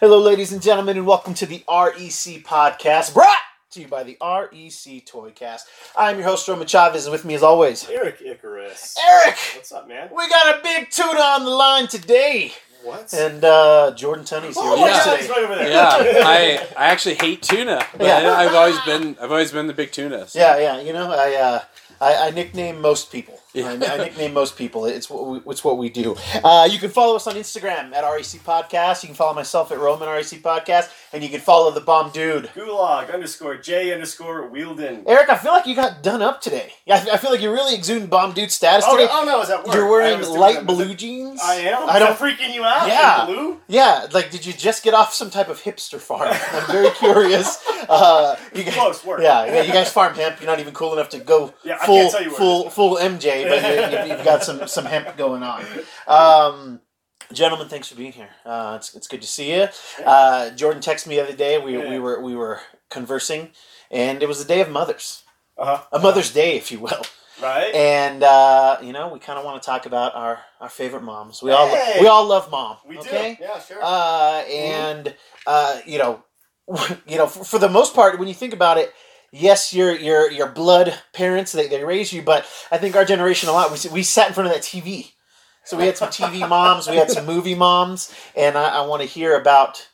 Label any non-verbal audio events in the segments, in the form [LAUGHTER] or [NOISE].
Hello, ladies and gentlemen, and welcome to the REC podcast, brought to you by the REC Toycast. I'm your host, Roman Chavez, and with me, as always, Eric Icarus. Eric. What's up, man? We got a big tuna on the line today, What? and uh, Jordan Tunney's here oh, with my God, today. he's right over there. yeah, [LAUGHS] I I actually hate tuna, but Yeah. I've always been I've always been the big tuna. so- Yeah, yeah. You know, I uh, I, I nickname most people. Yeah. I, I nickname most people. It's what we, it's what we do. Uh, you can follow us on Instagram at REC Podcast. You can follow myself at Roman REC Podcast, and you can follow the bomb dude. Gulag underscore J underscore Wielden. Eric, I feel like you got done up today. Yeah, I I feel like you're really exuding bomb dude status Oh, today. oh no, is that work? You're wearing light blue jeans. I am. I don't. freaking you out? Yeah. In blue? Yeah, like did you just get off some type of hipster farm? I'm very curious. [LAUGHS] Uh, you guys, Close work. Yeah, yeah, you guys farm hemp. You're not even cool enough to go Yeah, full can't tell you where it full full MJ, but you, you've got some some hemp going on. Um, gentlemen, thanks for being here. Uh, it's, it's good to see you. Uh, Jordan texted me the other day. We, we were we were conversing, and it was the day of mothers, Uh huh. a Mother's Day, if you will. Right. And uh, you know, we kind of want to talk about our, our favorite moms. We all Hey! we all love mom. we do. Yeah, sure. Uh, and uh, you know, [LAUGHS] you know, for, for the most part, when you think about it, yes, your your your blood parents they, they raised you, but I think our generation a lot we we sat in front of that TV, so we had some TV moms, we had some movie moms, and I, I want to hear about.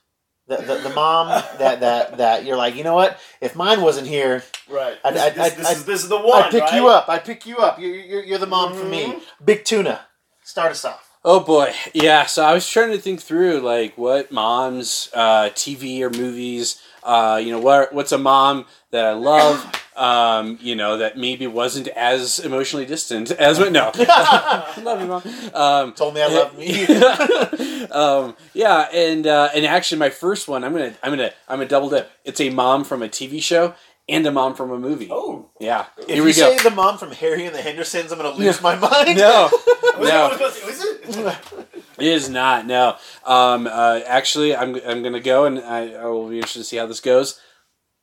The, the, the mom that, that that you're like you know what if mine wasn't here right. I'd- this, I'd- this, I'd- this, is, this is the one. I'd pick right? you up I'd pick you up you're, you're, you're the mom for me Mhm. Big Tuna start us off Oh boy, yeah. So I was trying to think through like what moms, uh, TV or movies. Uh, you know, what what's a mom that I love. Um, you know, that maybe wasn't as emotionally distant as what. No, [LAUGHS] love you, mom. Um, told me I love me [LAUGHS] um, yeah, and uh, and actually, my first one, I'm gonna I'm gonna I'm gonna double dip. It's a mom from a TV show and a mom from a movie. Oh. yeah. if Here you we go. say the mom from Harry and the Hendersons I'm gonna lose my mind No, no. [LAUGHS] it? Was it? Was it? It is not. No. Um, uh, actually, I'm I'm gonna go, and I, I will be interested to see how this goes.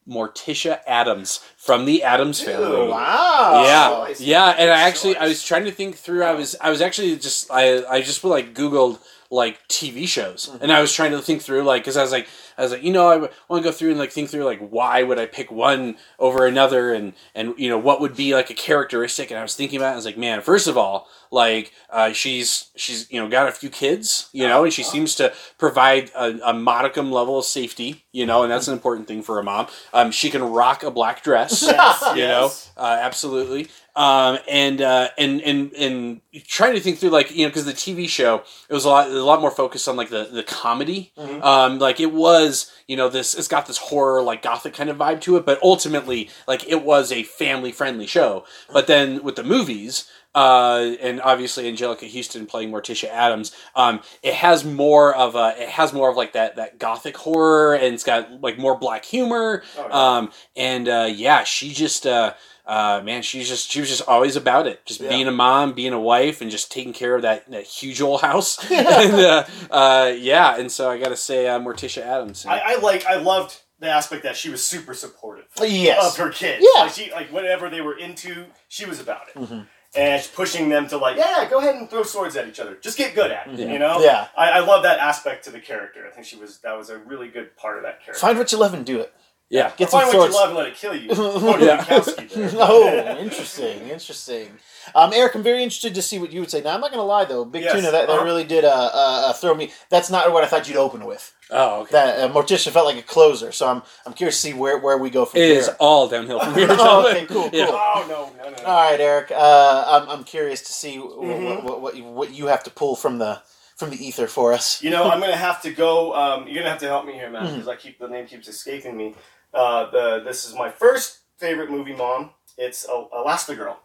Morticia Addams from the Addams family. Ew. Wow. Yeah, yeah, and I actually I was trying to think through. I was I was actually just I I just like Googled like TV shows, and I was trying to think through like because I was like I was like you know I want to go through and like think through like why would I pick one over another, and and you know what would be like a characteristic, and I was thinking about it. I was like man, first of all, like uh, she's she's you know got a few kids, you know, and she seems to provide a, a modicum level of safety, you know, and that's an important thing for a mom. Um, she can rock a black dress [LAUGHS] Yes, you know uh, absolutely um, and uh, and and and trying to think through like you know because the TV show it was a lot a lot more focused on like the the comedy Mhm. um, like it was you know this it's got this horror like gothic kind of vibe to it but ultimately like it was a family friendly show but then with the movies uh, and obviously Anjelica Huston playing Morticia Addams. Um, it has more of a, it has more of like that that gothic horror, and it's got like more black humor. Oh, yeah. Um, and uh, yeah, she just, uh, uh, man, she's just, she was just always about it, just Yeah. being a mom, being a wife, and just taking care of that that huge old house. [LAUGHS] and uh, uh, yeah, and so I got to say, uh, Morticia Addams. I, I like. I loved the aspect that she was super supportive Yes. of her kids. Yeah. Like she, like whatever they were into, she was about it. Mhm. And pushing them to like, yeah, go ahead and throw swords at each other. Just get good at it. Yeah. You know. Yeah. I, I love that aspect to the character. I think she was that was a really good part of that character. Find what you love and do it. Yeah, Get some Find what swords. you love and let it kill you. [LAUGHS] Tony Yeah. There. [LAUGHS] oh, interesting, interesting. Um, Eric, I'm very interested to see what you would say. Now, I'm not going to lie though, Big Yes, Tuna, that, that uh-huh. really did uh, uh, uh, throw me. That's not what I thought you'd open with. oh, okay. That uh, Morticia felt like a closer, so I'm I'm curious to see where, where we go from It It is all downhill from [LAUGHS] here. Oh, gentlemen. okay, cool, Yeah. cool. Oh no, no, no. no. All right, Eric. Uh, I'm, I'm curious to see w- Mhm. what, what, you, what you have to pull from the from the ether for us. You know, I'm gonna have to go. Um, you're gonna have to help me here, man, Mhm. because I keep the name keeps escaping me. Uh, the this is my first favorite movie, Mom. It's uh, Elastigirl.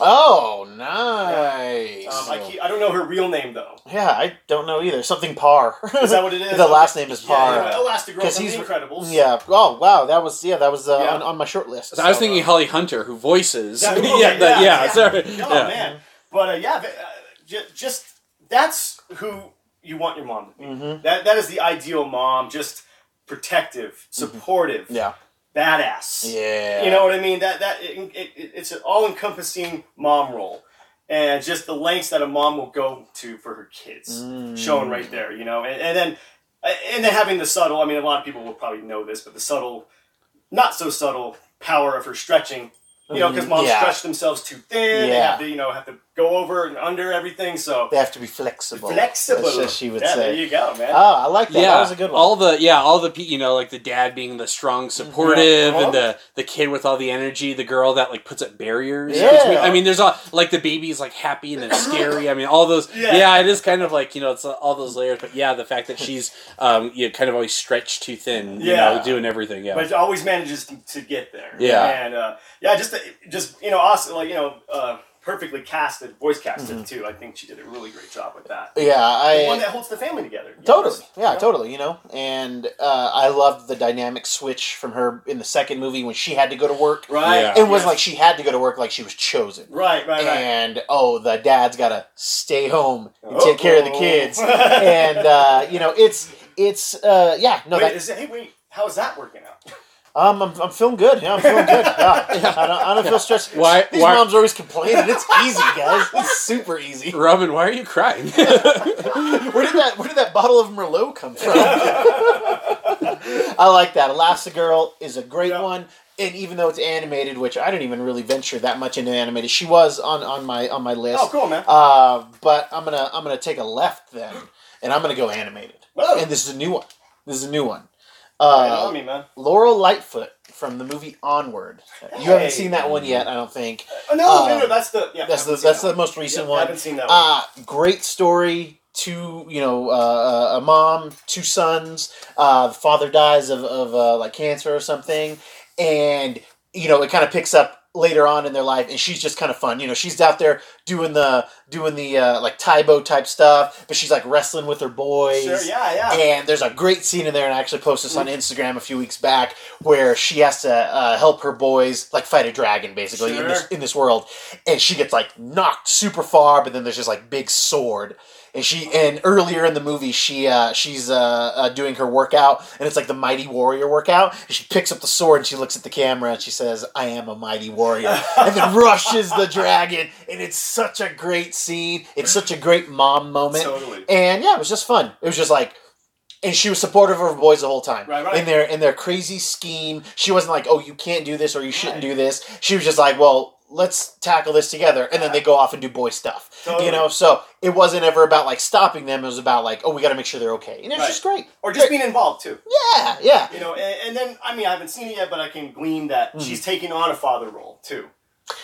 Oh, nice. Um, I keep, I don't know her real name though. yeah, I don't know either. Something Parr. Is that what it is? [LAUGHS] The last name is Yeah, Parr. yeah, Elastigirl 'Cause from he's- The Incredibles. yeah. Oh, wow. That was yeah. That was uh, Yeah. on, on my short list. So I was So, thinking uh, Holly Hunter, who voices. [LAUGHS] Yeah, Yeah, okay, the- yeah, yeah, yeah. sorry. Oh yeah. man, but uh, yeah, th- uh, j- just that's who you want your mom to be. mhm. That that is the ideal mom. Just protective, supportive, Mm-hmm. Yeah. badass. Yeah. You know what I mean? That that it, it, it's an all-encompassing mom role, and just the lengths that a mom will go to for her kids, Mm. shown right there. You know, and, and then and then having the subtle. I mean, a lot of people will probably know this, but the subtle, not so subtle power of her stretching. You know, because moms Mm, Yeah. stretch themselves too thin. They Yeah. have to, you know, have to go over and under everything. So They have to be flexible. flexible. That's what she would yeah, say. There you go, man. Oh, I like that. yeah, That was a good one. all the yeah, all the pe- you know, like the dad being the strong, supportive, Uh-huh. and the the kid with all the energy, the girl that like puts up barriers. Yeah. between- I mean, there's all like the baby's like happy and then scary. I mean, all those. Yeah. Yeah. it is kind of like you know, it's all those layers. But yeah, the fact that she's um, you know, kind of always stretched too thin. You Yeah. know, doing everything. Yeah, but it always manages to, to get there. Yeah. and uh, yeah, just just you know, awesome, like you know, uh, perfectly casted, voice casted Mm-hmm. too. I think she did a really great job with that. yeah, I The one that holds the family together. totally. know? Yeah, totally. You know, and uh, I loved the dynamic switch from her in the second movie when she had to go to work. Right. Yeah. It wasn't Yes. like she had to go to work; like she was chosen. Right, right, right. And oh, the dad's got to stay home and take care of the kids. [LAUGHS] and uh, you know, it's it's uh, yeah. No, wait, that, is it, hey, wait, how is that working out? Um, I'm, I'm feeling good. Yeah, I'm feeling good. [LAUGHS] Yeah, I don't, I don't feel stressed. Why- These why- moms always complaining. It's easy, guys. [LAUGHS] It's super easy. Robin, why are you crying? [LAUGHS] Where did that Where did that bottle of Merlot come from? I like that. Elastigirl is a great Yeah. one, and even though it's animated, which I didn't even really venture that much into animated, she was on, on my on my list. Oh, cool, man. Uh, but I'm gonna I'm gonna take a left then, and I'm gonna go animated. Oh. And this is a new one. This is a new one. Uh, me, man. Laurel Lightfoot from the movie Onward. You haven't seen that one yet, I don't think. Oh, no, uh, no, no, that's the yeah. That's the that's that the one. most recent Yep, one. I haven't seen that one. Uh, great story. Two, you know, uh, a mom, two sons. Uh, the father dies of, of uh, like cancer or something, and you know it kind of picks up later on in their life, and she's just kind of fun. You know, she's out there doing the doing the uh, like Tae Bo type stuff, but she's like wrestling with her boys. Sure, yeah, yeah. And there's a great scene in there, and I actually posted this on Instagram a few weeks back, where she has to uh, help her boys like fight a dragon, basically in this in this world, and she gets like knocked super far, but then there's just like big sword. And she and earlier in the movie she uh, she's uh, uh, doing her workout and it's like the mighty warrior workout and she picks up the sword and she looks at the camera and she says I am a mighty warrior [LAUGHS] and then rushes the dragon and it's such a great scene it's such a great mom moment Totally. and yeah, it was just fun. It was just like, and she was supportive of her boys the whole time. Right, right. In their in their crazy scheme, she wasn't like, "Oh, you can't do this or you shouldn't do this." She was just like, "Well, let's tackle this together," and then they go off and do boy stuff. Totally. You know, so it wasn't ever about like stopping them. It was about like, "Oh, we got to make sure they're okay," and it's Right. just great. Or just Great. being involved too. Yeah, yeah. You know, and, and then I mean I haven't seen it yet, but I can glean that Mhm. she's taking on a father role too.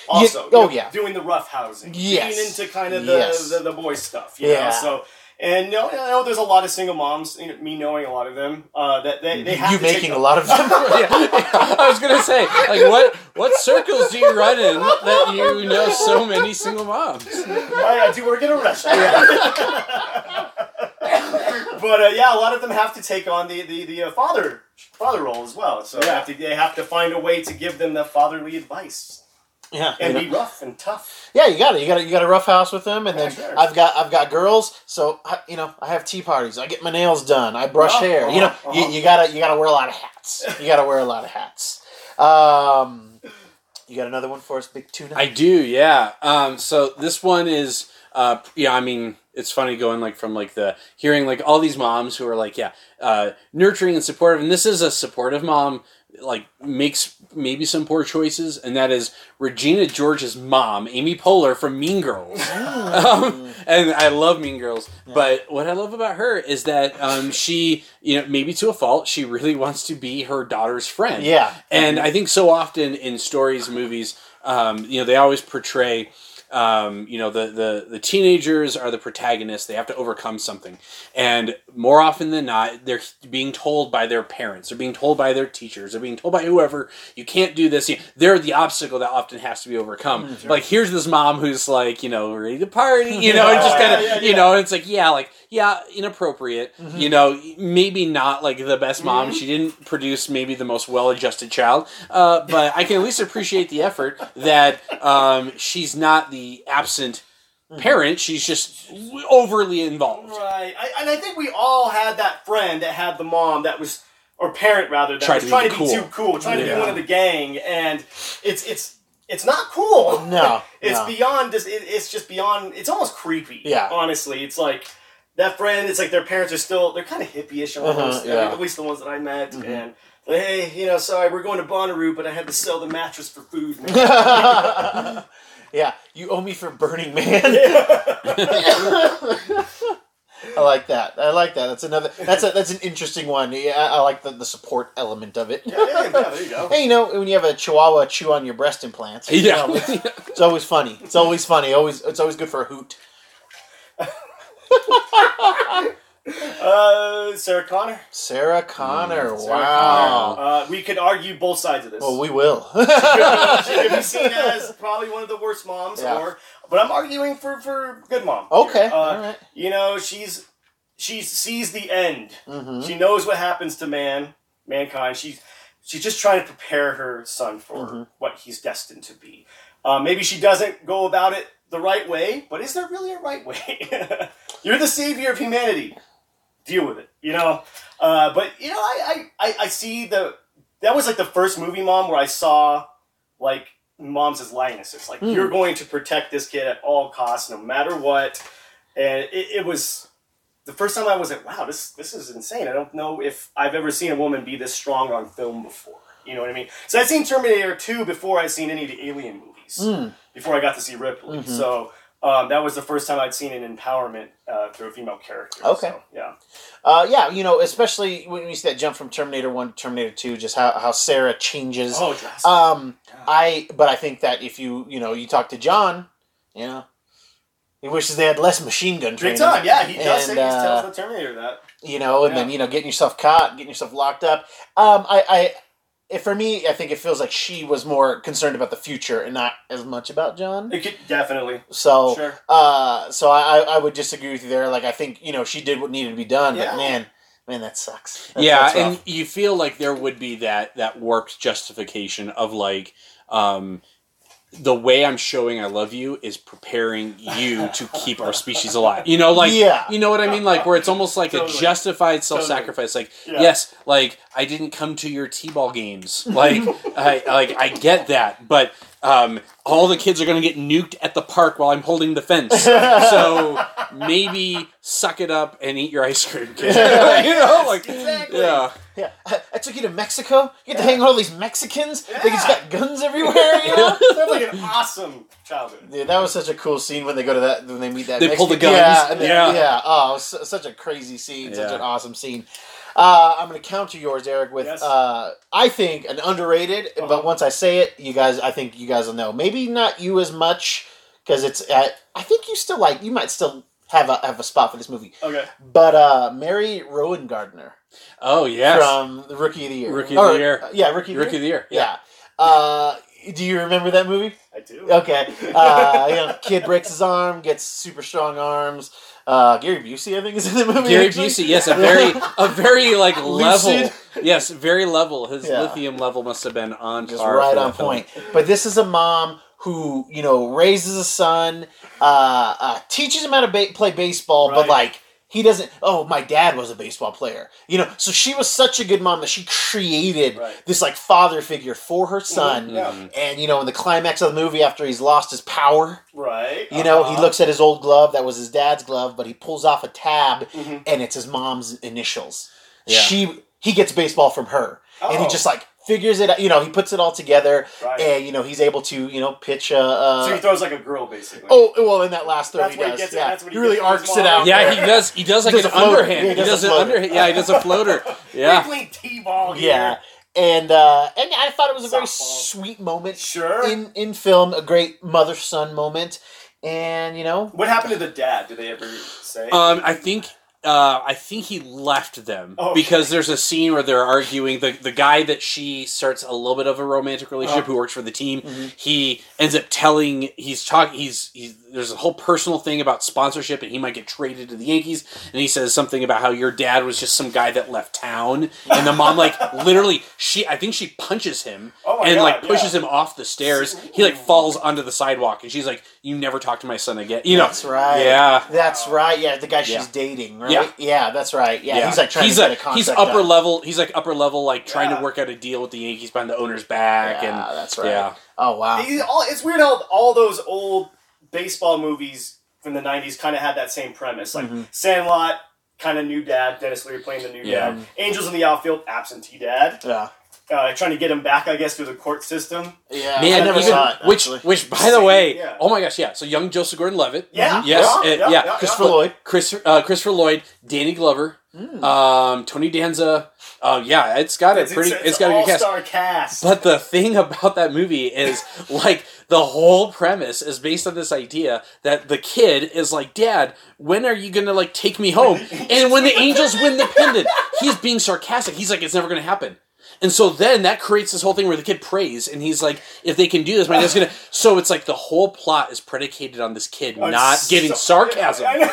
Also, you oh, know, yeah. doing the rough housing, Yes. being into kind of the Yes. the, the boy stuff, you Yeah. know. So, and you know, I know there's a lot of single moms, you know, me knowing a lot of them, uh, that they, they have you making a lot of them. [LAUGHS] [LAUGHS] I was gonna say, like, what what circles do you run in that you know so many single moms? I, I do work in a restaurant. [LAUGHS] but uh, yeah, a lot of them have to take on the the, the uh, father father role as well. So they, Yeah. have to, they have to find a way to give them the fatherly advice yeah, and you be know. rough and tough. yeah. You got it. You got it. You got a rough house with them, and Yeah, then sure. I've got I've got girls. So I, you know, I have tea parties. I get my nails done. I brush Uh-huh, hair. You know, uh-huh, you, you gotta you gotta wear a lot of hats. You gotta wear a lot of hats. Um, you got another one for us, Big Tuna? I do, yeah. Um, so this one is, uh, yeah. I mean, it's funny going like from like the hearing like all these moms who are like, yeah, uh, nurturing and supportive, and this is a supportive mom. Like makes maybe some poor choices, and that is Regina George's mom, Amy Poehler from Mean Girls. [LAUGHS] um, and I love Mean Girls, but what I love about her is that um, she, you know, maybe to a fault, she really wants to be her daughter's friend. yeah, And I think so often in stories, movies, um, you know, they always portray, um, you know, the, the, the teenagers are the protagonists. They have to overcome something. And more often than not, they're being told by their parents, they're being told by their teachers, they're being told by whoever, you can't do this. They're the obstacle that often has to be overcome. Like, here's this mom who's like, you know, ready to party, you know, [LAUGHS] and just kind of, Yeah, yeah, you know, and it's like, yeah, like, yeah, inappropriate. You know, maybe not like the best mom. Mm-hmm. She didn't produce maybe the most well-adjusted child, uh, but I can at least appreciate the effort that um, she's not the absent Mm-hmm. parent. She's just overly involved. Right, I, and I think we all had that friend that had the mom that was, or parent rather, that Tried was to be trying to be cool. too cool, trying to be one of the gang, and it's it's it's not cool. No, [LAUGHS] it's no. beyond just. It's just beyond. It's almost creepy. Yeah. honestly, it's like that friend, it's like their parents are still they're kind of hippie-ish almost. Uh-huh, yeah. at least the ones that I met. Mhm. And like, hey, you know, sorry, we're going to Bonnaroo, but I had to sell the mattress for food. [LAUGHS] yeah, you owe me for Burning Man. [LAUGHS] I like that. I like that. That's another. That's a that's an interesting one. Yeah, I like the, the support element of it. yeah, yeah, there you go. [LAUGHS] Hey, you know when you have a Chihuahua chew on your breast implants, you Yeah. know, it's, it's always funny. It's always funny. Always, it's always good for a hoot. Uh, Sarah Connor. Sarah Connor. Mm, Sarah wow. Connor. Uh, we could argue both sides of this. Well, we will. she could be seen as probably one of the worst moms, Yeah. or but I'm arguing for for good mom. okay. Uh, All right. You know, she's she sees the end. Mm-hmm. She knows what happens to man, mankind. She's she's just trying to prepare her son for Mhm. what he's destined to be. Uh, maybe she doesn't go about it the right way, but is there really a right way? [LAUGHS] You're the savior of humanity. Deal with it, you know. Uh, but you know, I, I, I, see the that was like the first movie mom where I saw like moms as lionesses. Like Hmm. you're going to protect this kid at all costs, no matter what. And it, it was the first time I was like, wow, this this is insane. I don't know if I've ever seen a woman be this strong on film before. You know what I mean? So I'd seen Terminator 2 before I'd seen any of the Alien movies. Mm. Before I got to see Ripley. Mhm. So um, that was the first time I'd seen an empowerment uh, through a female character. Okay. So, yeah. Uh, yeah, you know, especially when you see that jump from Terminator One to Terminator Two, just how, how Sarah changes. Oh, drastic. Um, I but I think that if you you know you talk to John, you know, he wishes they had less machine gun Big training. time. Yeah, he does say And, he uh, tells the Terminator that. You know, and then you know getting yourself caught, getting yourself locked up. Um, I, I, if for me, I think it feels like she was more concerned about the future and not as much about John. It could definitely. So, Sure. uh, so I, I would disagree with you there. Like I think you know she did what needed to be done, Yeah. but man, man, that sucks. That's- yeah, that's and you feel like there would be that that warped justification of like um, the way I'm showing I love you is preparing you to [LAUGHS] keep our species alive. You know, like Yeah. you know what I mean, like where it's almost like Totally. a justified self-sacrifice. Like Yeah. yes, like I didn't come to your t-ball games. Like [LAUGHS] I like I get that, but um, all the kids are going to get nuked at the park while I'm holding the fence. [LAUGHS] so maybe suck it up and eat your ice cream, kid. [LAUGHS] you know, like Exactly. yeah. Yeah, I, I took you to Mexico. You get to hang out with all these Mexicans. They just got guns everywhere. You know. [LAUGHS] Sounds like an awesome childhood. Dude, that was such a cool scene when they go to that when they meet that. They pull the guns. Yeah, and then- Yeah. yeah. Oh, it was such a crazy scene. Such an awesome scene. Uh, I'm going to counter yours, Eric, with Yes. uh, I think an underrated. Uh-huh. But once I say it, you guys, I think you guys will know. Maybe not you as much because it's. Uh, I think you still like. You might still have a have a spot for this movie. Okay. But uh, Mary Rowengartner Oh yes. from the Rookie of the Year. Rookie of the Year. uh, yeah, Rookie of the Rookie Year. of the year. Yeah. Uh, do you remember that movie? I do. Okay. Uh, you know, kid breaks his arm, gets super strong arms. Uh, Gary Busey, I think, is in the movie. Gary actually. Busey, yes, a very, a very like level, Lucid. yes, very level. His Yeah. lithium level must have been on just par right on that film. point. But this is a mom who you know raises a son, uh, uh, teaches him how to ba- play baseball, but like he doesn't. Oh, my dad was a baseball player, you know. So she was such a good mom that she created Right. this like father figure for her son. Yeah. And you know, in the climax of the movie, after he's lost his power, Right. you know, he Uh-huh. looks at his old glove that was his dad's glove, but he pulls off a tab Mhm. and it's his mom's initials. Yeah. She he gets baseball from her, and he Oh. just like figures it. out. You know, he puts it all together, Right. and you know he's able to you know pitch a. Uh, so he throws like a girl, basically. oh well, in that last throw That's he what he does. gets it- yeah, that's what he he really arcs it out. Yeah, he does. He does like Does an underhand. Yeah, he he does does an underhand. Yeah, he does a floater. We're [LAUGHS] Yeah. playing t-ball here. Yeah, and uh, and I thought it was a very Softball. sweet moment Sure. in in film, a great mother son moment, and you know what happened to the dad? Did they ever say? Um, I think. Uh, I think he left them Oh, because there's a scene where they're arguing. The the guy that she starts a little bit of a romantic relationship, Uh-huh. who works for the team, Mhm. he ends up telling he's talking. He's he's there's a whole personal thing about sponsorship, and he might get traded to the Yankees. And he says something about how your dad was just some guy that left town, and the mom like [LAUGHS] literally she I think she punches him Oh and God, like pushes yeah. him off the stairs. He like falls onto the sidewalk, and she's like, "You never talk to my son again." You know, that's right. yeah. That's right. Yeah, the guy she's Yeah. dating, right? Yeah. Yeah, that's right. Yeah, he's like trying he's to get a, a contract. he's upper done. level. He's like upper level, like trying Yeah. to work out a deal with the Yankees behind the owner's back, Yeah, and that's right. yeah, Oh wow. It's weird how all those old baseball movies from the '90s kind of had that same premise. Like Mhm. Sandlot, kind of new dad. Denis Leary playing the new Yeah. dad. Angels in the outfield, absentee dad. Yeah. Uh, trying to get him back, I guess, through the court system. Yeah. Man, I never even, saw it. which, actually. which, by the way, Yeah. oh my gosh, yeah. So young Joseph Gordon-Levitt, Yeah. Yes, Yeah. it- yeah, yeah. yeah, Christopher yeah. Lloyd. Chris, uh, Christopher Lloyd, Danny Glover, Mm. um, Tony Danza. Uh, yeah, it's got a It's, pretty, it's, it's got a good cast. cast. But the thing about that movie is, [LAUGHS] like, the whole premise is based on this idea that the kid is like, Dad, when are you gonna like take me home? [LAUGHS] And when the Angels win the pendant, he's being sarcastic. He's like, it's never gonna happen. And so then that creates this whole thing where the kid prays, and he's like, if they can do this, my dad's gonna. [SIGHS] So it's like the whole plot is predicated on this kid Oh, not so- getting sarcasm. [LAUGHS]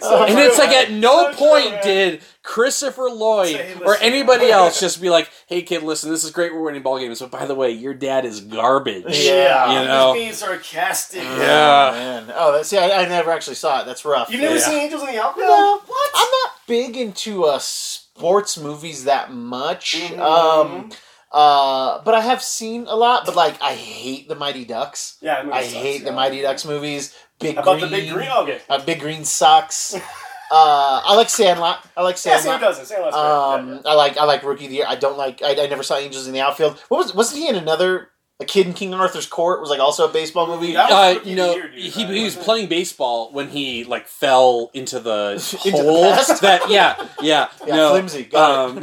So And true, it's like man. at no So point man. did Christopher Lloyd Say, or listen. anybody [LAUGHS] else just be like, "Hey kid, listen, this is great. We're winning ball games, but by the way, your dad is garbage." Yeah. you he's know. being sarcastic. Oh, Yeah. man. Oh, that's, see, I, I never actually saw it. That's rough. You've never Yeah. seen Angels in the Outfield? No. What? I'm not big into uh, sports movies that much. Mhm. Um, uh, but I have seen a lot. But like, I hate the Mighty Ducks. yeah, I sucks, hate the. Mighty Ducks movies. Big about Green. the big green? Okay. Uh, Big Green sucks. [LAUGHS] uh, I like Sandlot. I like Yeah, Sam Sandlot. doesn't. Sam doesn't. Um, I like I like Rookie of the Year. I don't like. I, I never saw Angels in the Outfield. What was wasn't he in another? A kid in King Arthur's Court was like also a baseball movie. That was Uh, Rookie you know, Year, dude, he, right? he was playing baseball when he like fell into the [LAUGHS] Into hole. past? [LAUGHS] that yeah, yeah, [LAUGHS] Yeah, no, flimsy. Got um,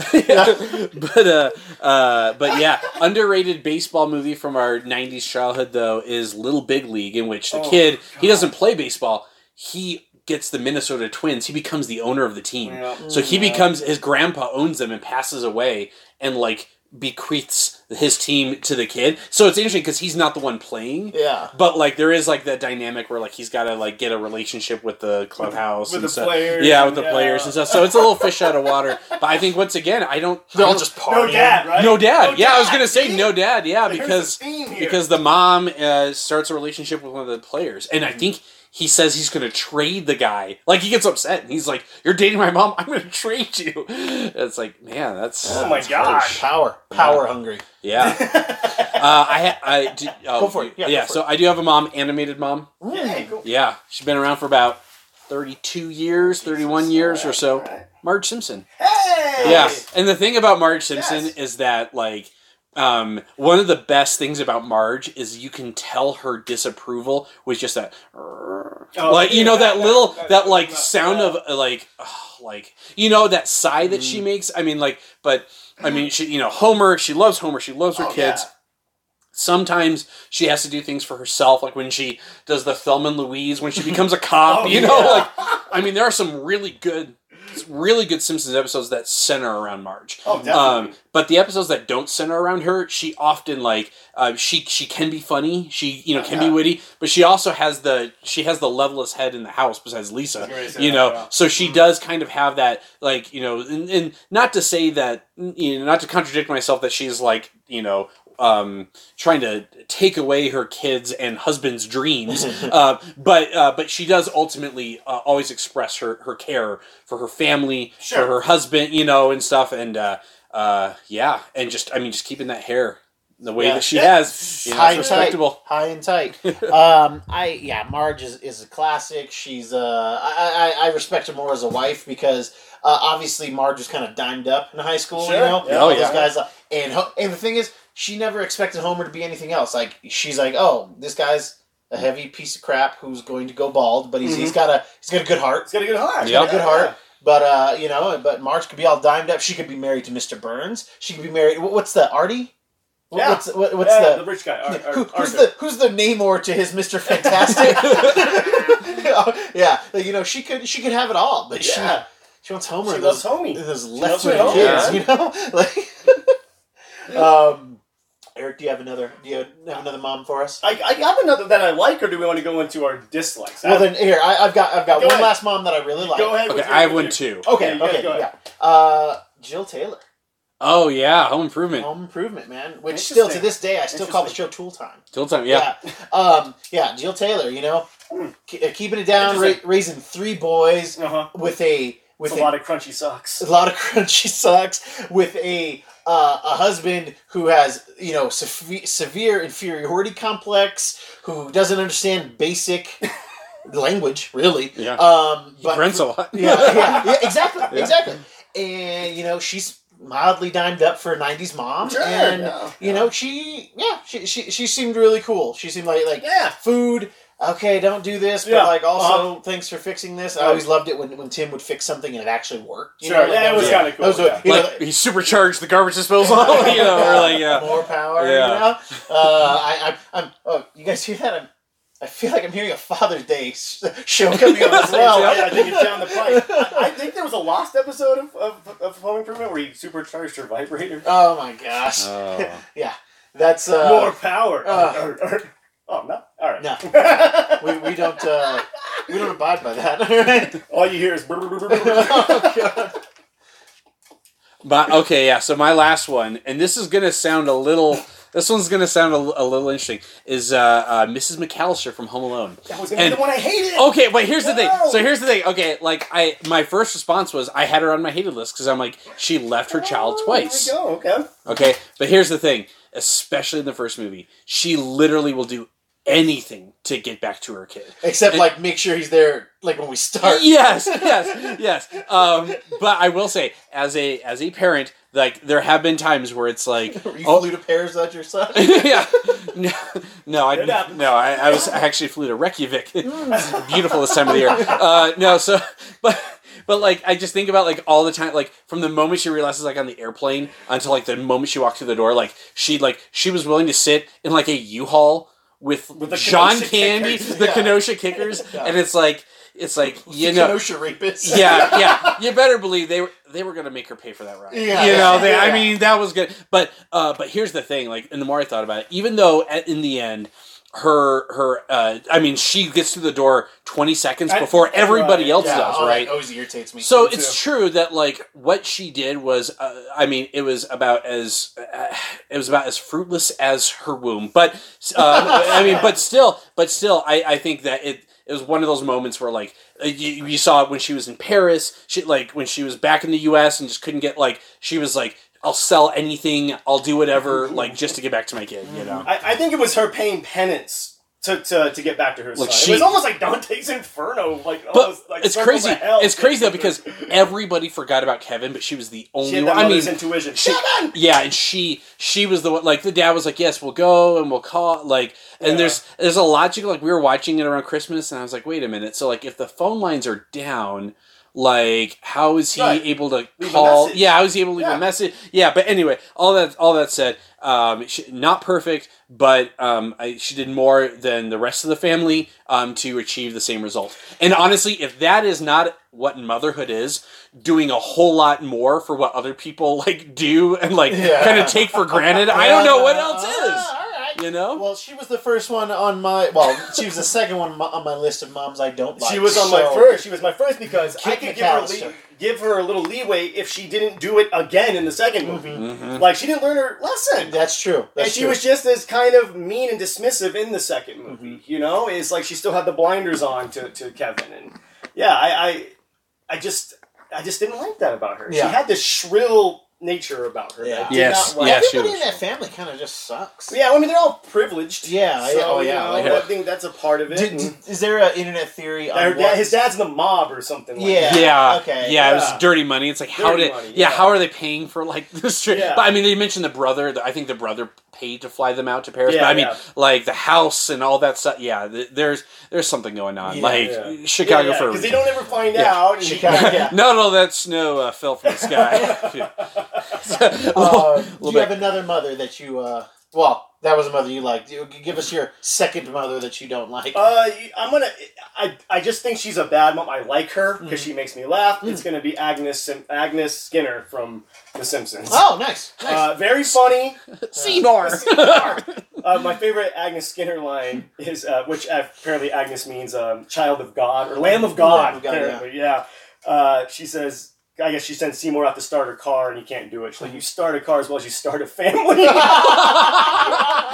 but uh, uh, but yeah, underrated baseball movie from our '90s childhood though is Little Big League, in which the Oh, kid he doesn't play baseball. He gets the Minnesota Twins. He becomes the owner of the team. Yeah. So he Yeah. becomes his grandpa owns them and passes away and like bequeaths his team to the kid. So it's interesting because he's not the one playing. Yeah. But like there is like that dynamic where like he's got to like get a relationship with the clubhouse With and the stuff. players. Yeah, with the yeah. players and stuff. So it's a little fish out of water. But I think once again, I don't. They're I all don't- just partying. No dad, right? no dad. yeah, I was gonna say no dad. Yeah, There's because a because the mom uh, starts a relationship with one of the players, and I think he says he's going to trade the guy. Like he gets upset, and he's like, "You're dating my mom. I'm going to trade you." [LAUGHS] It's like, man, that's Oh my That's gosh. Power. Power hungry. yeah. [LAUGHS] Uh, I ha- I do, oh, Go for it. you- Yeah, go for so I do have a mom, animated mom. Yeah, cool. Yeah, she's been around for about thirty-two years, thirty-one years or so. Alright. Marge Simpson. Hey! Yeah, and the thing about Marge Simpson Yes. is that like um, one of the best things about Marge is you can tell her disapproval was just that, like you know that yeah, little that- that like that- sound yeah. of like oh, like you know that sigh that she makes. I mean like, but I mean [CLEARS THROAT] she you know Homer. She loves Homer. She loves her Oh, kids. yeah. Sometimes she has to do things for herself, like when she does the Thelma and Louise, when she becomes a [LAUGHS] cop. Oh, you know, yeah. like I mean, there are some really good, really good Simpsons episodes that center around Marge. Oh, definitely. Um, but the episodes that don't center around her, she often like uh, she she can be funny, she you know can be witty, but she also has the she has the levelest head in the house besides Lisa. I was gonna say You know, yeah. so she does kind of have that like you know, and, and not to say that you know, not to contradict myself that she's like you know um, trying to take away her kids and husband's dreams. [LAUGHS] uh, but uh, but she does ultimately uh, always express her, her care for her family, Sure. for her husband, you know, and stuff. And uh, uh, yeah, and just I mean, just keeping that hair the way Yeah. that she Yeah. has, you know, High and tight. High and tight. [LAUGHS] um, I yeah, Marge is, is a classic. She's uh, I, I I respect her more as a wife because uh, obviously Marge was kind of dimed up in high school. You know, Yeah. Oh, those yeah. guys. uh, And and the thing is, she never expected Homer to be anything else. Like she's like, oh, this guy's a heavy piece of crap who's going to go bald, but he's he's got a he's got a good heart. He's got a good heart. He's got a good heart. But uh, you know, but Marge could be all dimed up. She could be married to Mr. Burns. She could be married. What's the Artie? Yeah. What's what's Yeah, the the rich guy? Ar- Ar- who, [LAUGHS] who's Arthur. the who's the Namor to his Mister Fantastic? [LAUGHS] [LAUGHS] yeah, you know she could she could have it all, but Yeah. she she wants Homer. She loves those, homie. those left wing kids, Homer, you know. Like, um, Eric, do you have another? Do you have another mom for us? I, I have another that I like, or do we want to go into our dislikes? Well, then here I, I've got I've got Go one ahead. last mom that I really like. go ahead. Okay, I have one too. Okay, Yeah, okay, yeah. Uh, Jill Taylor, Oh yeah, Home Improvement. Home Improvement, man. Which still to this day I still call the show Tool Time. Tool time, yeah. yeah. Um, yeah, Jill Taylor, you know, Ke- uh, keeping it down, ra- raising three boys Uh-huh. with a with It's a lot of crunchy socks. [LAUGHS] a lot of crunchy socks with a uh, a husband who has you know seve- severe inferiority complex who doesn't understand basic [LAUGHS] language really Yeah. um but grunts a lot. yeah, yeah yeah [LAUGHS] exactly Yeah. exactly and you know she's mildly dimed up for a 90s mom Sure, and yeah, you know she yeah she, she she seemed really cool she seemed like like Yeah. food okay don't do this but Yeah, like also uh-huh. thanks for fixing this i always loved it when, when tim would fix something and it actually worked you Sure, know, like yeah, that it was yeah. kinda cool, was yeah. you know, like he supercharged the garbage disposal, [LAUGHS] you know, or like yeah. more power. Yeah. You know? uh, I, I, I'm. Oh, you guys hear that? I'm, I feel like I'm hearing a Father's Day show coming up [LAUGHS] as well. Yeah, I think it's down the pipe. I, I think there was a lost episode of, of, of Home Improvement where he supercharged her vibrator. Oh my gosh. Oh. [LAUGHS] yeah, that's uh, More power. uh. Oh no! All right. No. [LAUGHS] we, we don't uh, we don't abide by that. [LAUGHS] All you hear is. [LAUGHS] oh god. But okay, yeah. So my last one, and this is gonna sound a little. This one's gonna sound a, a little interesting. Is uh, uh, Mrs. McAllister from Home Alone? That was gonna be the one I hated. Okay, but here's the thing. So here's the thing. Okay, like I, my first response was I had her on my hated list because I'm like she left her child Oh, twice. There we go. Okay. Okay, but here's the thing. Especially in the first movie, she literally will do anything to get back to her kid. Except like make sure he's there like when we start. [LAUGHS] yes, yes, yes. Um, but I will say, as a as a parent, like there have been times where it's like, [LAUGHS] You oh, flew to Paris without your son. [LAUGHS] yeah, no, no, I no, I, I was I actually flew to Reykjavik. it's beautiful this time of the year. Uh, no, so but. But like I just think about like all the time like from the moment she realizes like on the airplane until like the moment she walked through the door like she like she was willing to sit in like a U-Haul with, With John Kenosha Candy, Kickers. the Yeah. Kenosha Kickers, [LAUGHS] Yeah. and it's like it's like you know Kenosha rapists. yeah, yeah. [LAUGHS] You better believe they were they were gonna make her pay for that ride. Yeah. you know. They, I mean, that was good. But uh, but here's the thing. Like, and the more I thought about it, even though at, in the end, her her uh, I mean, she gets through the door twenty seconds I- before everybody right, else Yeah, does, oh, right? Always irritates me. So Me it's true that like what she did was, uh, I mean, it was about as uh, it was about as fruitless as her womb. But uh, I mean, but still, but still, I, I think that it it was one of those moments where like uh, you, you saw it when she was in Paris, she like when she was back in the U.S. and just couldn't get like she was like. I'll sell anything. I'll do whatever, [LAUGHS] like just to get back to my kid. You know. I, I think it was her paying penance to, to, to get back to her Look, son. she- it was almost like Dante's Inferno. Like, But almost, like it's crazy. It's crazy though because everybody forgot about Kevin, but she was the she only had one. I mean, intuition. she- Kevin! Yeah, and she she was the one like the dad was like, Yes, we'll go and we'll call like and Yeah. there's there's a logic like we were watching it around Christmas and I was like, wait a minute, so like if the phone lines are down, like how is he Right. able to Leave call yeah how is he able to leave Yeah. a message yeah but anyway all that all that said um she, not perfect but um I, she did more than the rest of the family um to achieve the same result and honestly if that is not what motherhood is doing a whole lot more for what other people like do and like Yeah. kind of take for granted i don't know what else is. [LAUGHS] [LAUGHS] you know Well, she was the first one on my. Well, she was the [LAUGHS] second one on my list of moms I don't like. She was on my first. She was my first because I Kick could give her, McAllister. le- give her a little leeway if she didn't do it again in the 2nd movie. Mhm. Like she didn't learn her lesson. That's true. That's and she true. was just as kind of mean and dismissive in the second movie. You know, it's like she still had the blinders on to, to Kevin, and yeah, I, I, I just, I just didn't like that about her. Yeah. She had this shrill nature about her. Yeah. Did Yes, not like. yes. Everybody was. in that family kind of just sucks. Yeah, I mean they're all privileged. Yeah, so, yeah, oh, you yeah, know, like- I think that's a part of it. Did, did- is there an internet theory on Her what? his dad's in the mob or something. Like Yeah. that. Yeah. okay, Yeah, it was dirty money. It's like how did money, yeah. yeah. how are they paying for like [LAUGHS] this trip? Yeah. But I mean, they mentioned the brother. the- I think the brother paid to fly them out to Paris. Yeah, but I mean, yeah. like the house and all that stuff. Yeah, th- there's there's something going on. Yeah, like. Chicago for because they don't ever find out. Chicago, yeah. Not all that snow uh, fell from the sky. [LAUGHS] [LAUGHS] Uh, do little you bit. have another mother that you? uh Well, that was a mother you liked. Give us your second mother that you don't like. Uh, I'm gonna. I, I just think she's a bad mom. I like her because Mm. she makes me laugh. It's gonna be Agnes Sim- Agnes Skinner from The Simpsons. oh, nice, nice. Uh, very funny. [LAUGHS] Seymour. [LAUGHS] [LAUGHS] uh, my favorite Agnes Skinner line is, uh, which apparently Agnes means um, "child of God" or "lamb of God." Lamb of God, apparently, yeah. Uh, she says. I guess she sends Seymour out to start her car, and he can't do it. She's like, "You start a car as well as you start a family." [LAUGHS] [LAUGHS]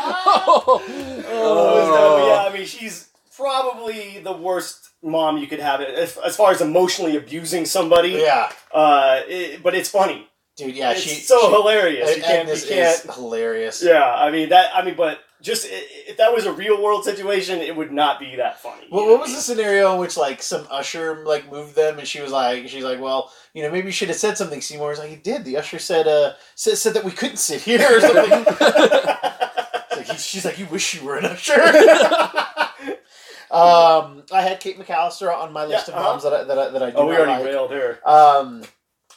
oh, Oh, yeah, I mean, she's probably the worst mom you could have as, as far as emotionally abusing somebody. Yeah, Uh, it- but it's funny. dude. Yeah, it's she so she, hilarious. You and- can't. this you can't. is hilarious. Yeah, I mean that. I mean, but just if that was a real world situation, it would not be that funny. What, what was the scenario in which like some usher like moved them and she was like she's like well you know maybe you should have said something Seymour was like he did the usher said uh said, said that we couldn't sit here or something [LAUGHS] like, he- she's like you wish you were an usher [LAUGHS] um I had Kate McAllister on my list Yeah, of uh-huh. moms that I, that I, that I do oh, we already like. railed her. Um,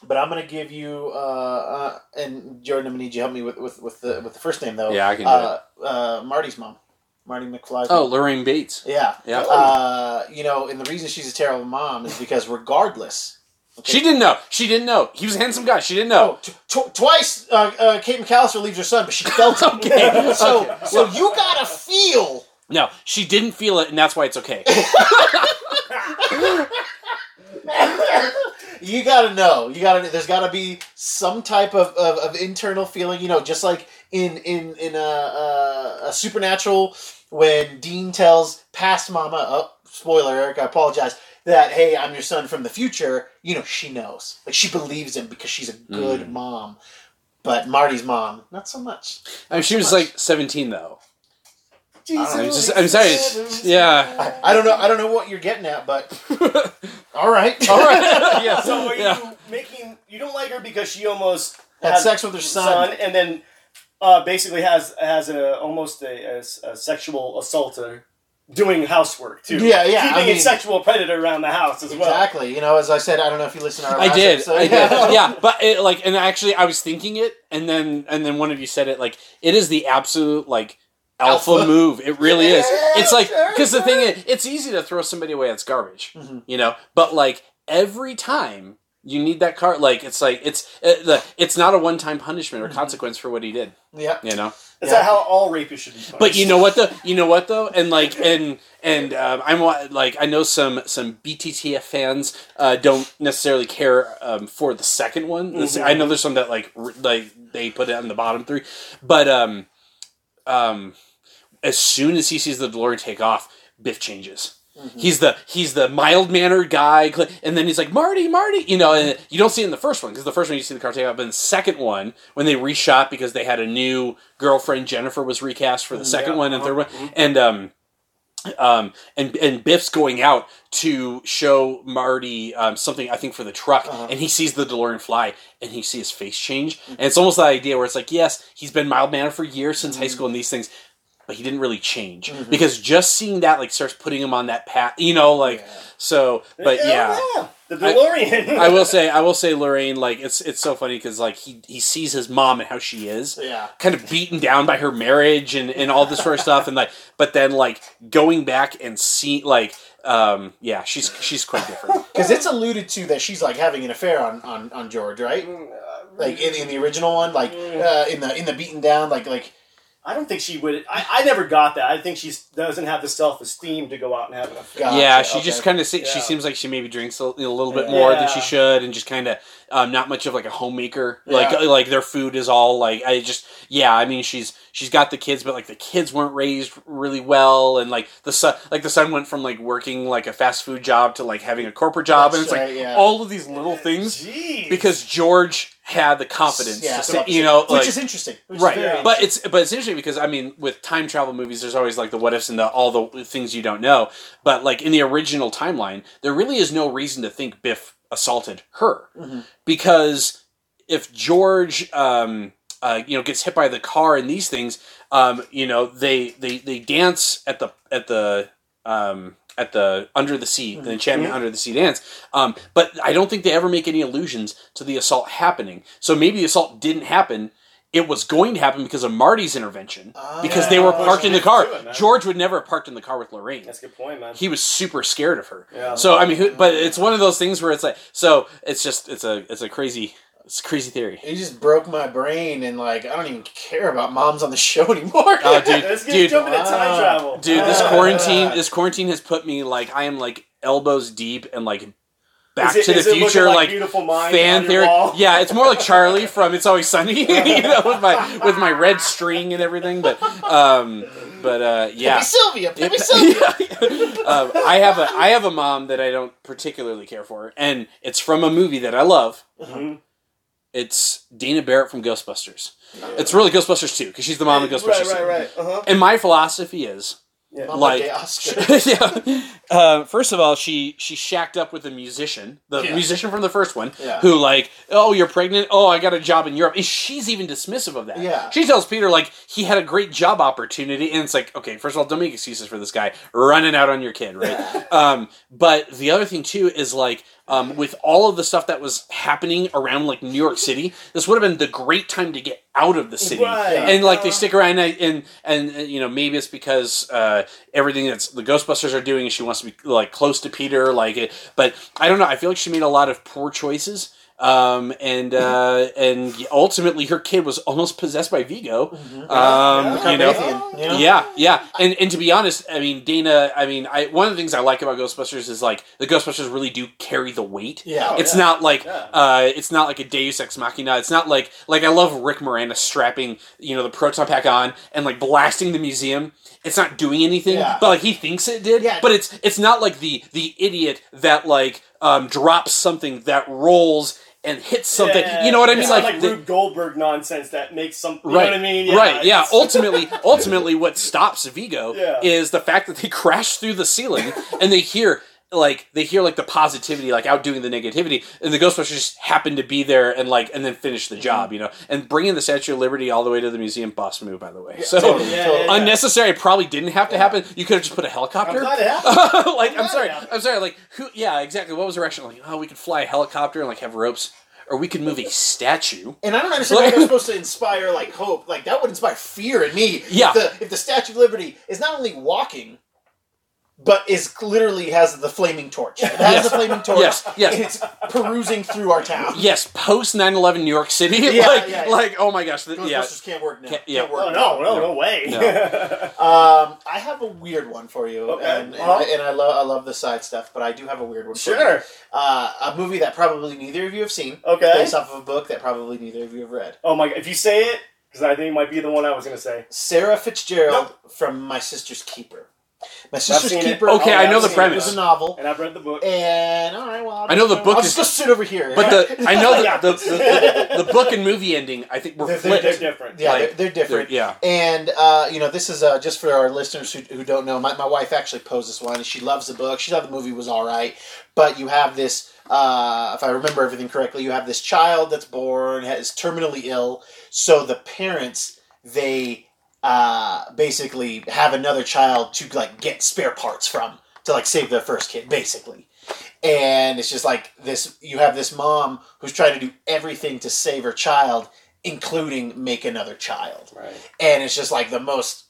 but I'm gonna give you uh, uh and Jordan, I'm gonna need you to help me with with with the with the first name though. Yeah, I can do uh, uh, Marty's mom, Marty McFly's. Oh, mom. Lorraine Bates. yeah. Yeah. Uh, you know, and the reason she's a terrible mom is because regardless. Okay- She didn't know. She didn't know. He was a handsome guy. She didn't know. Oh, t- twice uh, uh, Kate McAllister leaves her son, but she felt [LAUGHS] it. Okay, [LAUGHS] So, okay. so you gotta feel. No, she didn't feel it, and that's why it's okay. [LAUGHS] you gotta know. You gotta. There's gotta be some type of, of, of internal feeling. You know, just like in in in a, a, a supernatural when Dean tells past Mama. Oh, spoiler, Eric. I apologize. That hey, I'm your son from the future. You know, she knows. Like she believes him because she's a good Mm. mom. But Marty's mom, not so much. I mean, she was like 17 though. Jesus. I'm just, I'm sorry. Yeah. I, I don't know. I don't know what you're getting at, but [LAUGHS] all right, All right. [LAUGHS] yeah. So are yeah. you making? You don't like her because she almost Had sex with her son. and then uh, basically has has a almost a, a, a sexual assaulter doing housework too. Yeah, yeah, Keeping I mean- a sexual predator around the house as well. Exactly. You know, as I said, I don't know if you listened to our I did. episode. I did. [LAUGHS] Yeah, but it, like, and actually, I was thinking it, and then and then one of you said it. Like, it is the absolute like alpha, Alpha. move. It really is. Yeah, It's like sure, because the thing is, it's easy to throw somebody away that's garbage, Mhm. you know. But like every time you need that card, like it's like it's uh, the it's not a one time punishment or Mhm. consequence for what he did, Yeah. you know. Is Yeah. that how all rapists should be punished? But you know what though? You know what though? And like and and um, I'm like I know some some BTTF fans uh, don't necessarily care um, for the second one. Mhm. I know there's some that like r- like they put it on the bottom three, but um um as soon as he sees the DeLorean take off, Biff changes. Mhm. He's the he's the mild mannered guy, and then he's like Marty, Marty, you know. And you don't see it in the first one because the first one you see the car take off, but in the second one when they reshot because they had a new girlfriend, Jennifer was recast for the second Yeah, one and third one, uh-huh. and um, um, and and Biff's going out to show Marty um, something I think for the truck, Uh-huh. and he sees the DeLorean fly, and he sees his face change, and it's almost that idea where it's like, yes, he's been mild mannered for years since high Mhm. school and these things, but he didn't really change Mhm. because just seeing that like starts putting him on that path, you know, like Yeah. so. But yeah. the DeLorean. I will say, I will [LAUGHS] say, Lorraine, like it's it's so funny because like he he sees his mom and how she is, Yeah. kind of beaten down by her marriage and, and all this sort of stuff and like but then like going back and see like um yeah she's she's quite different [LAUGHS] Because it's alluded to that she's like having an affair on, on, on George, right? Like in, in the original one, like uh, in the in the beaten down, like like I don't think she would. I, I never got that. I think she doesn't have the self esteem to go out and have an affair. Gotcha, yeah she okay. just kind of se- she seems like she maybe drinks a, a little bit Yeah. more than she should and just kind of um, not much of like a homemaker like Yeah. like their food is all like i just yeah i mean she's she's got the kids but like the kids weren't raised really well and like the son like the son went from like working like a fast food job to like having a corporate job and That's it's like right, yeah. all of these little things Jeez. because george had the confidence yeah, to say, you know which like, is interesting, which right Is Yeah. but it's but it's interesting because i mean with time travel movies there's always like the what ifs and the all the things you don't know but like in the original timeline there really is no reason to think biff assaulted her Mhm. because if george um uh, you know gets hit by the car and these things um you know they they they dance at the at the um at the under the sea the Mhm. enchantment under the sea dance. Um but i don't think they ever make any allusions to the assault happening. So maybe the assault didn't happen. It was going to happen because of marty's intervention Ah, because they were parked in the car. do it, george would never have parked in the car with lorraine. That's a good point, man. he was super scared of her. Yeah. so i mean who, but it's one of those things where it's like so it's just it's a it's a crazy it's a crazy theory It just broke my brain, and like I don't even care about moms on the show [LAUGHS] anymore. Oh, dude. Let's get dude. jump into time Wow. travel. Dude, this Ah. quarantine, this quarantine has put me like I am like elbows deep and like Back Is it- to the it Future, like, like, beautiful mind fan on your theory. wall? [LAUGHS] Yeah, it's more like Charlie [LAUGHS] from It's Always Sunny, you know, with my with my red string and everything. But um, but uh, yeah. Pepe Silvia, Pepe It- Silvia. um, I have a I have a mom that I don't particularly care for, and it's from a movie that I love. Mhm. It's Dana Barrett from Ghostbusters. It's really Ghostbusters 2 because she's the mom of Ghostbusters. Right, right, right. Uh-huh. And my philosophy is Yeah. Like- [LAUGHS] yeah. Uh, first of all, she she shacked up with a musician, the Yeah. musician from the first one, Yeah. who like, oh, you're pregnant. Oh, I got a job in Europe. And she's even dismissive of that. Yeah. She tells Peter like he had a great job opportunity, and it's like, okay, first of all, don't make excuses for this guy running out on your kid, right? [LAUGHS] um, but the other thing too is like. Um, with all of the stuff that was happening around like New York City, this would have been the great time to get out of the city Right. and like they Uh, stick around and and, and uh, you know maybe it's because uh, everything that's the Ghostbusters are doing, she wants to be like close to Peter, like it. But I don't know. I feel like she made a lot of poor choices. Um, and uh, and ultimately, her kid was almost possessed by Vigo. Um, Yeah. you know, Carpathian, you know? yeah, yeah, and and to be honest, I mean Dana. I mean, I one of the things I like about Ghostbusters is like the Ghostbusters really do carry the weight. Yeah. Oh, it's yeah. not like Yeah. uh, it's not like a Deus Ex Machina. It's not like like I love Rick Moranis strapping you know the proton pack on and like blasting the museum. It's not doing anything, Yeah. but like he thinks it did. Yeah. But it's it's not like the the idiot that like um, drops something that rolls and hits something. Yeah, You know what I mean? It's not Like, like the- Rube Goldberg nonsense that makes some. You right, know what I mean? right, yeah. [LAUGHS] Ultimately, ultimately, what stops Vigo Yeah. is the fact that they [LAUGHS] crash through the ceiling and they hear like they hear like the positivity, like outdoing the negativity, and the Ghostbusters just happen to be there and like and then finish the job, mm-hmm. you know, and bringing the Statue of Liberty all the way to the museum, boss move, by the way. So totally, Yeah, yeah, yeah. unnecessary. Probably didn't have to happen. You could have just put a I'm helicopter. glad it [LAUGHS] like I'm I'm glad sorry, it. I'm sorry. Like who? Yeah, exactly. What was the rationale? Like oh, we could fly a helicopter and like have ropes, or we could move a statue. And I don't understand how [LAUGHS] they're supposed to inspire like hope. Like that would inspire fear in me. Yeah. If the, if the Statue of Liberty is not only walking, but is literally has the flaming torch. It has Yes. the flaming torch. Yes, yes. It's perusing through our town. Yes, post 9-11 New York City. Yeah, like, yeah, yeah. like, oh my gosh. th- Ghostbusters yeah. can't work now. Can't- yeah. Can't work Oh now. no, no, no way. [LAUGHS] Um, I have a weird one for you, Okay. and, and, Uh-huh. I, and I love I love the side stuff, but I do have a weird one. For you. sure. Uh, a movie that probably neither of you have seen, Okay. based off of a book that probably neither of you have read. Oh my god! If you say it, because I think it might be the one I was gonna say. Sara Fitzgerald from My Sister's Keeper. My Sister's seen it. Keeper. Okay, Oh, I know I've the seen it. It premise. was a novel. And I've read the book. And all right, well, I'll I know the book I'll is- just go sit over here. But the [LAUGHS] I know Yeah. the, the, the, [LAUGHS] the book and movie ending, I think, were They're- flipped. They're different. yeah, like, they're, they're different. yeah. And uh, you know, this is uh, just for our listeners who, who don't know. My, my wife actually posed this one, and she loves the book. She thought the movie was all right, but you have this. Uh, if I remember everything correctly, you have this child that's born is terminally ill. So the parents they uh, basically have another child to like get spare parts from to like save their first kid, basically. And it's just like this. You have this mom who's trying to do everything to save her child, including make another child Right. and it's just like the most.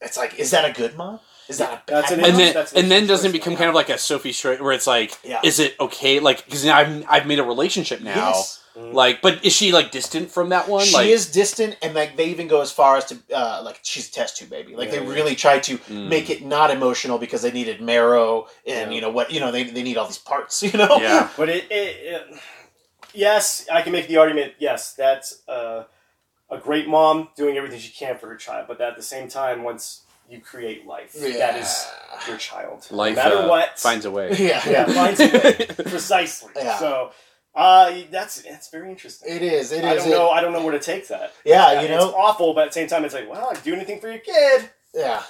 It's like, is that a good mom? Is that a bad That's an mom? And then, That's an and then doesn't it become kind of like a Sophie Strait where it's like, Yeah. is it okay? Like, because I've, I've made a relationship now. Yes. Like, but is she like distant from that one? She like, is distant, and like they even go as far as to uh, like she's a test tube baby. Like they Yeah. really try to Mm. make it not emotional because they needed marrow and Yeah. you know what you know they, they need all these parts. [LAUGHS] You know. Yeah. [LAUGHS] But it, it, it, yes, I can make the argument. Yes, that's uh, a great mom doing everything she can for her child. But at the same time, once you create life, that is your child. Life no matter uh, what, finds a way. [LAUGHS] Yeah. yeah, finds a way. precisely. Yeah. So. Uh, that's that's very interesting. It is. It I is. don't it- know. I don't know where to take that. Yeah, you know. it's awful, but at the same time, it's like, wow, do anything for your kid. Yeah.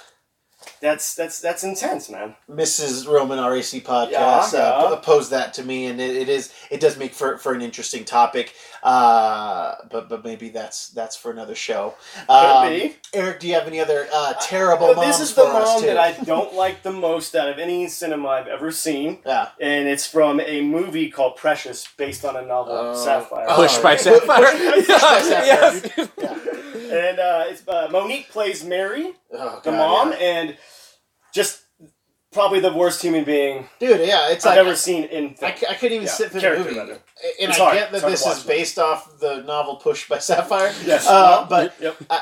That's that's that's intense, man. Mrs. Roman RAC podcast Yeah, uh, yeah. p- posed that to me, and it, it is it does make for, for an interesting topic. Uh, but but maybe that's that's for another show. Could Um, be. Eric, do you have any other uh, terrible But moms this is the for us mom too? that I don't like the most out of any cinema I've ever seen, yeah. and it's from a movie called Precious, based on a novel, Uh, Sapphire. oh. Pushed by Push- [LAUGHS] Sapphire. push by [LAUGHS] Sapphire, yes. Yeah. [LAUGHS] And uh, it's uh, Mo'Nique plays Mary, Oh, the mom, yeah. and just probably the worst human being dude. Yeah, it's I've like ever seen in. I, I couldn't even Yeah, sit through the movie. rather. And It's I hard. get that this is based off the novel Push by [LAUGHS] Sapphire. Yes, Uh, but yep. I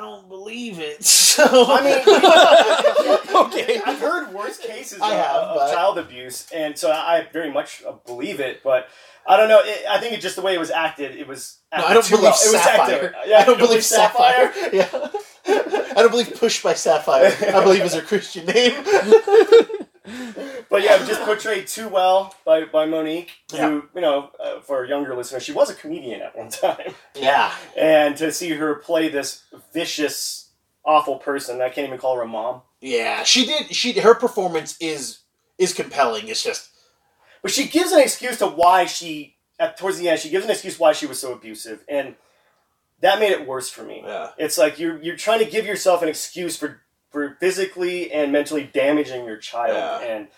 don't believe it. [LAUGHS] So I mean, [LAUGHS] okay. I've heard worst cases I of, have, of but- child abuse, and so I very much uh, believe it. But I don't know. It, I think it just the way it was acted. It was. No, I don't too believe well. It was Sapphire. acted- yeah, I don't you believe Sapphire. Yeah. I don't believe [LAUGHS] Push by Sapphire. I believe is her Christian name. But yeah, just portrayed too well by, by Mo'Nique, Yeah. who, you know, uh, for a younger listener, she was a comedian at one [LAUGHS] time. Yeah. And to see her play this vicious, awful person, I can't even call her a mom. Yeah. She did she her performance is is compelling. It's just But she gives an excuse to why she, at towards the end, she gives an excuse why she was so abusive. And that made it worse for me. Yeah. It's like you're, you're trying to give yourself an excuse for, for physically and mentally damaging your child. Yeah. And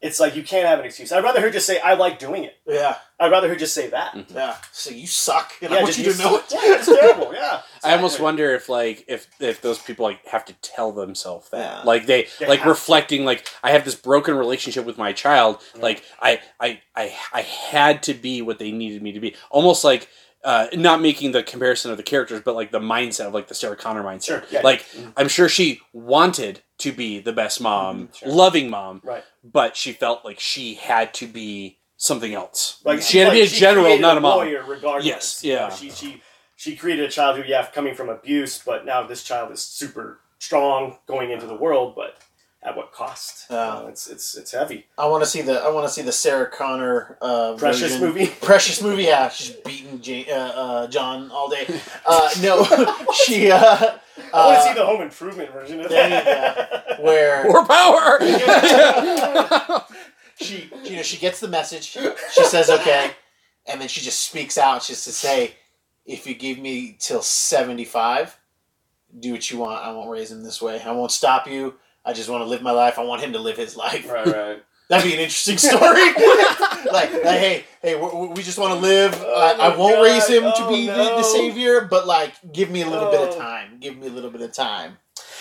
it's like you can't have an excuse. I'd rather her just say, I like doing it. Yeah. I'd rather her just say that. Yeah. So you suck. And I Yeah, want just you to know it. Yeah, it's terrible. Yeah. [LAUGHS] I almost wonder if like if if those people like have to tell themselves that Yeah. like they, They like have to. reflecting like I have this broken relationship with my child Yeah. like I, I I I had to be what they needed me to be almost like uh, not making the comparison of the characters but like the mindset of like the Sarah Connor mindset Sure, yeah. like Mhm. I'm sure she wanted to be the best mom Mhm, sure. loving mom Right. but she felt like she had to be something else Like she had to be a general not a mom Lawyer, regardless. Yes, You know, yeah. she she she created a child who, yeah, coming from abuse, but now this child is super strong going into the world, but at what cost? Yeah. You it's it's it's heavy. I want to see the I want to see the Sarah Connor uh, Precious version. movie. [LAUGHS] Precious movie. Yeah, she's beating Jane, uh, uh, John all day. Uh, no, [LAUGHS] she. I want to uh, see the home improvement version of there you that. where [LAUGHS] more power! [LAUGHS] She you know she gets the message. She says okay. And then she just speaks out just to say if you give me till 75 do what you want. I won't raise him this way. I won't stop you. I just want to live my life. I want him to live his life. Right, right. That'd be an interesting story [LAUGHS] like, like hey hey we we just want to live Oh I, I won't God. raise him to Oh be the, no. the savior but like give me a little bit of Oh. time give me a little bit of time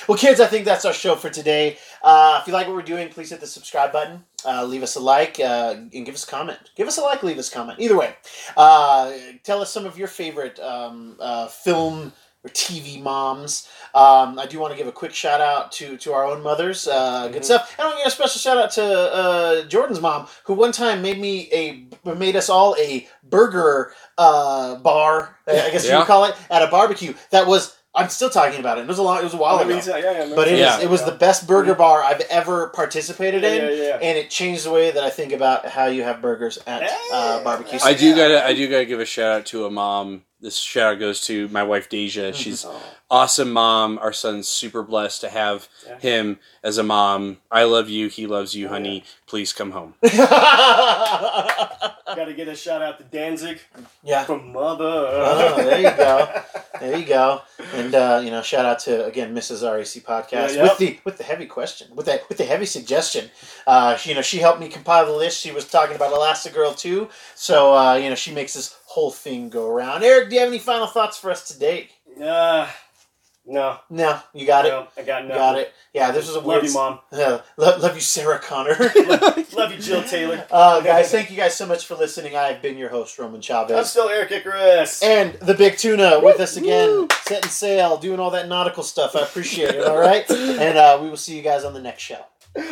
well, kids, I think that's our show for today. Uh, if you like what we're doing, please hit the subscribe button. Uh, leave us a like uh, and give us a comment. Give us a like, leave us a comment. Either way, uh, tell us some of your favorite um, uh, film or TV moms. Um, I do want to give a quick shout out to to our own mothers. Uh, Good Mhm. stuff. And I want to give a special shout out to uh, Jordan's mom, who one time made me a made us all a burger uh, bar. I guess you would call it at a barbecue. That was. I'm still talking about it. It was a long. It was a while I ago. yeah, yeah, yeah, But it, Yeah. was, it was the best burger bar I've ever participated yeah, in, yeah, yeah. and it changed the way that I think about how you have burgers at uh, Yeah. barbecue. I do Yeah. gotta I do gotta give a shout out to a mom. This shout out goes to my wife Deja. [LAUGHS] She's Oh. awesome mom. Our son's super blessed to have Yeah. him as a mom. I love you. He loves you, Oh, honey. Please come home. [LAUGHS] Got to get a shout out to Danzig yeah. from Mother. Oh, there you go. There you go. And uh, you know, shout out to again Mrs. RAC podcast Yeah, with the with the heavy question, with that with the heavy suggestion. Uh, she, you know, she helped me compile the list. She was talking about Elastigirl too, so uh, you know, she makes this whole thing go around. Eric, do you have any final thoughts for us today? Uh, no, No, you got it. I got nothing. got it. Yeah, this was a Love weird. you, mom. [LAUGHS] Uh, love, love you, Sarah Connor. [LAUGHS] Love you, Jill Taylor. [LAUGHS] uh, guys, thank you guys so much for listening. I have been your host, Roman Chavez. I'm still Eric Icarus. And the big tuna with us again, setting sail, doing all that nautical stuff. I appreciate it, all right? And uh, we will see you guys on the next show.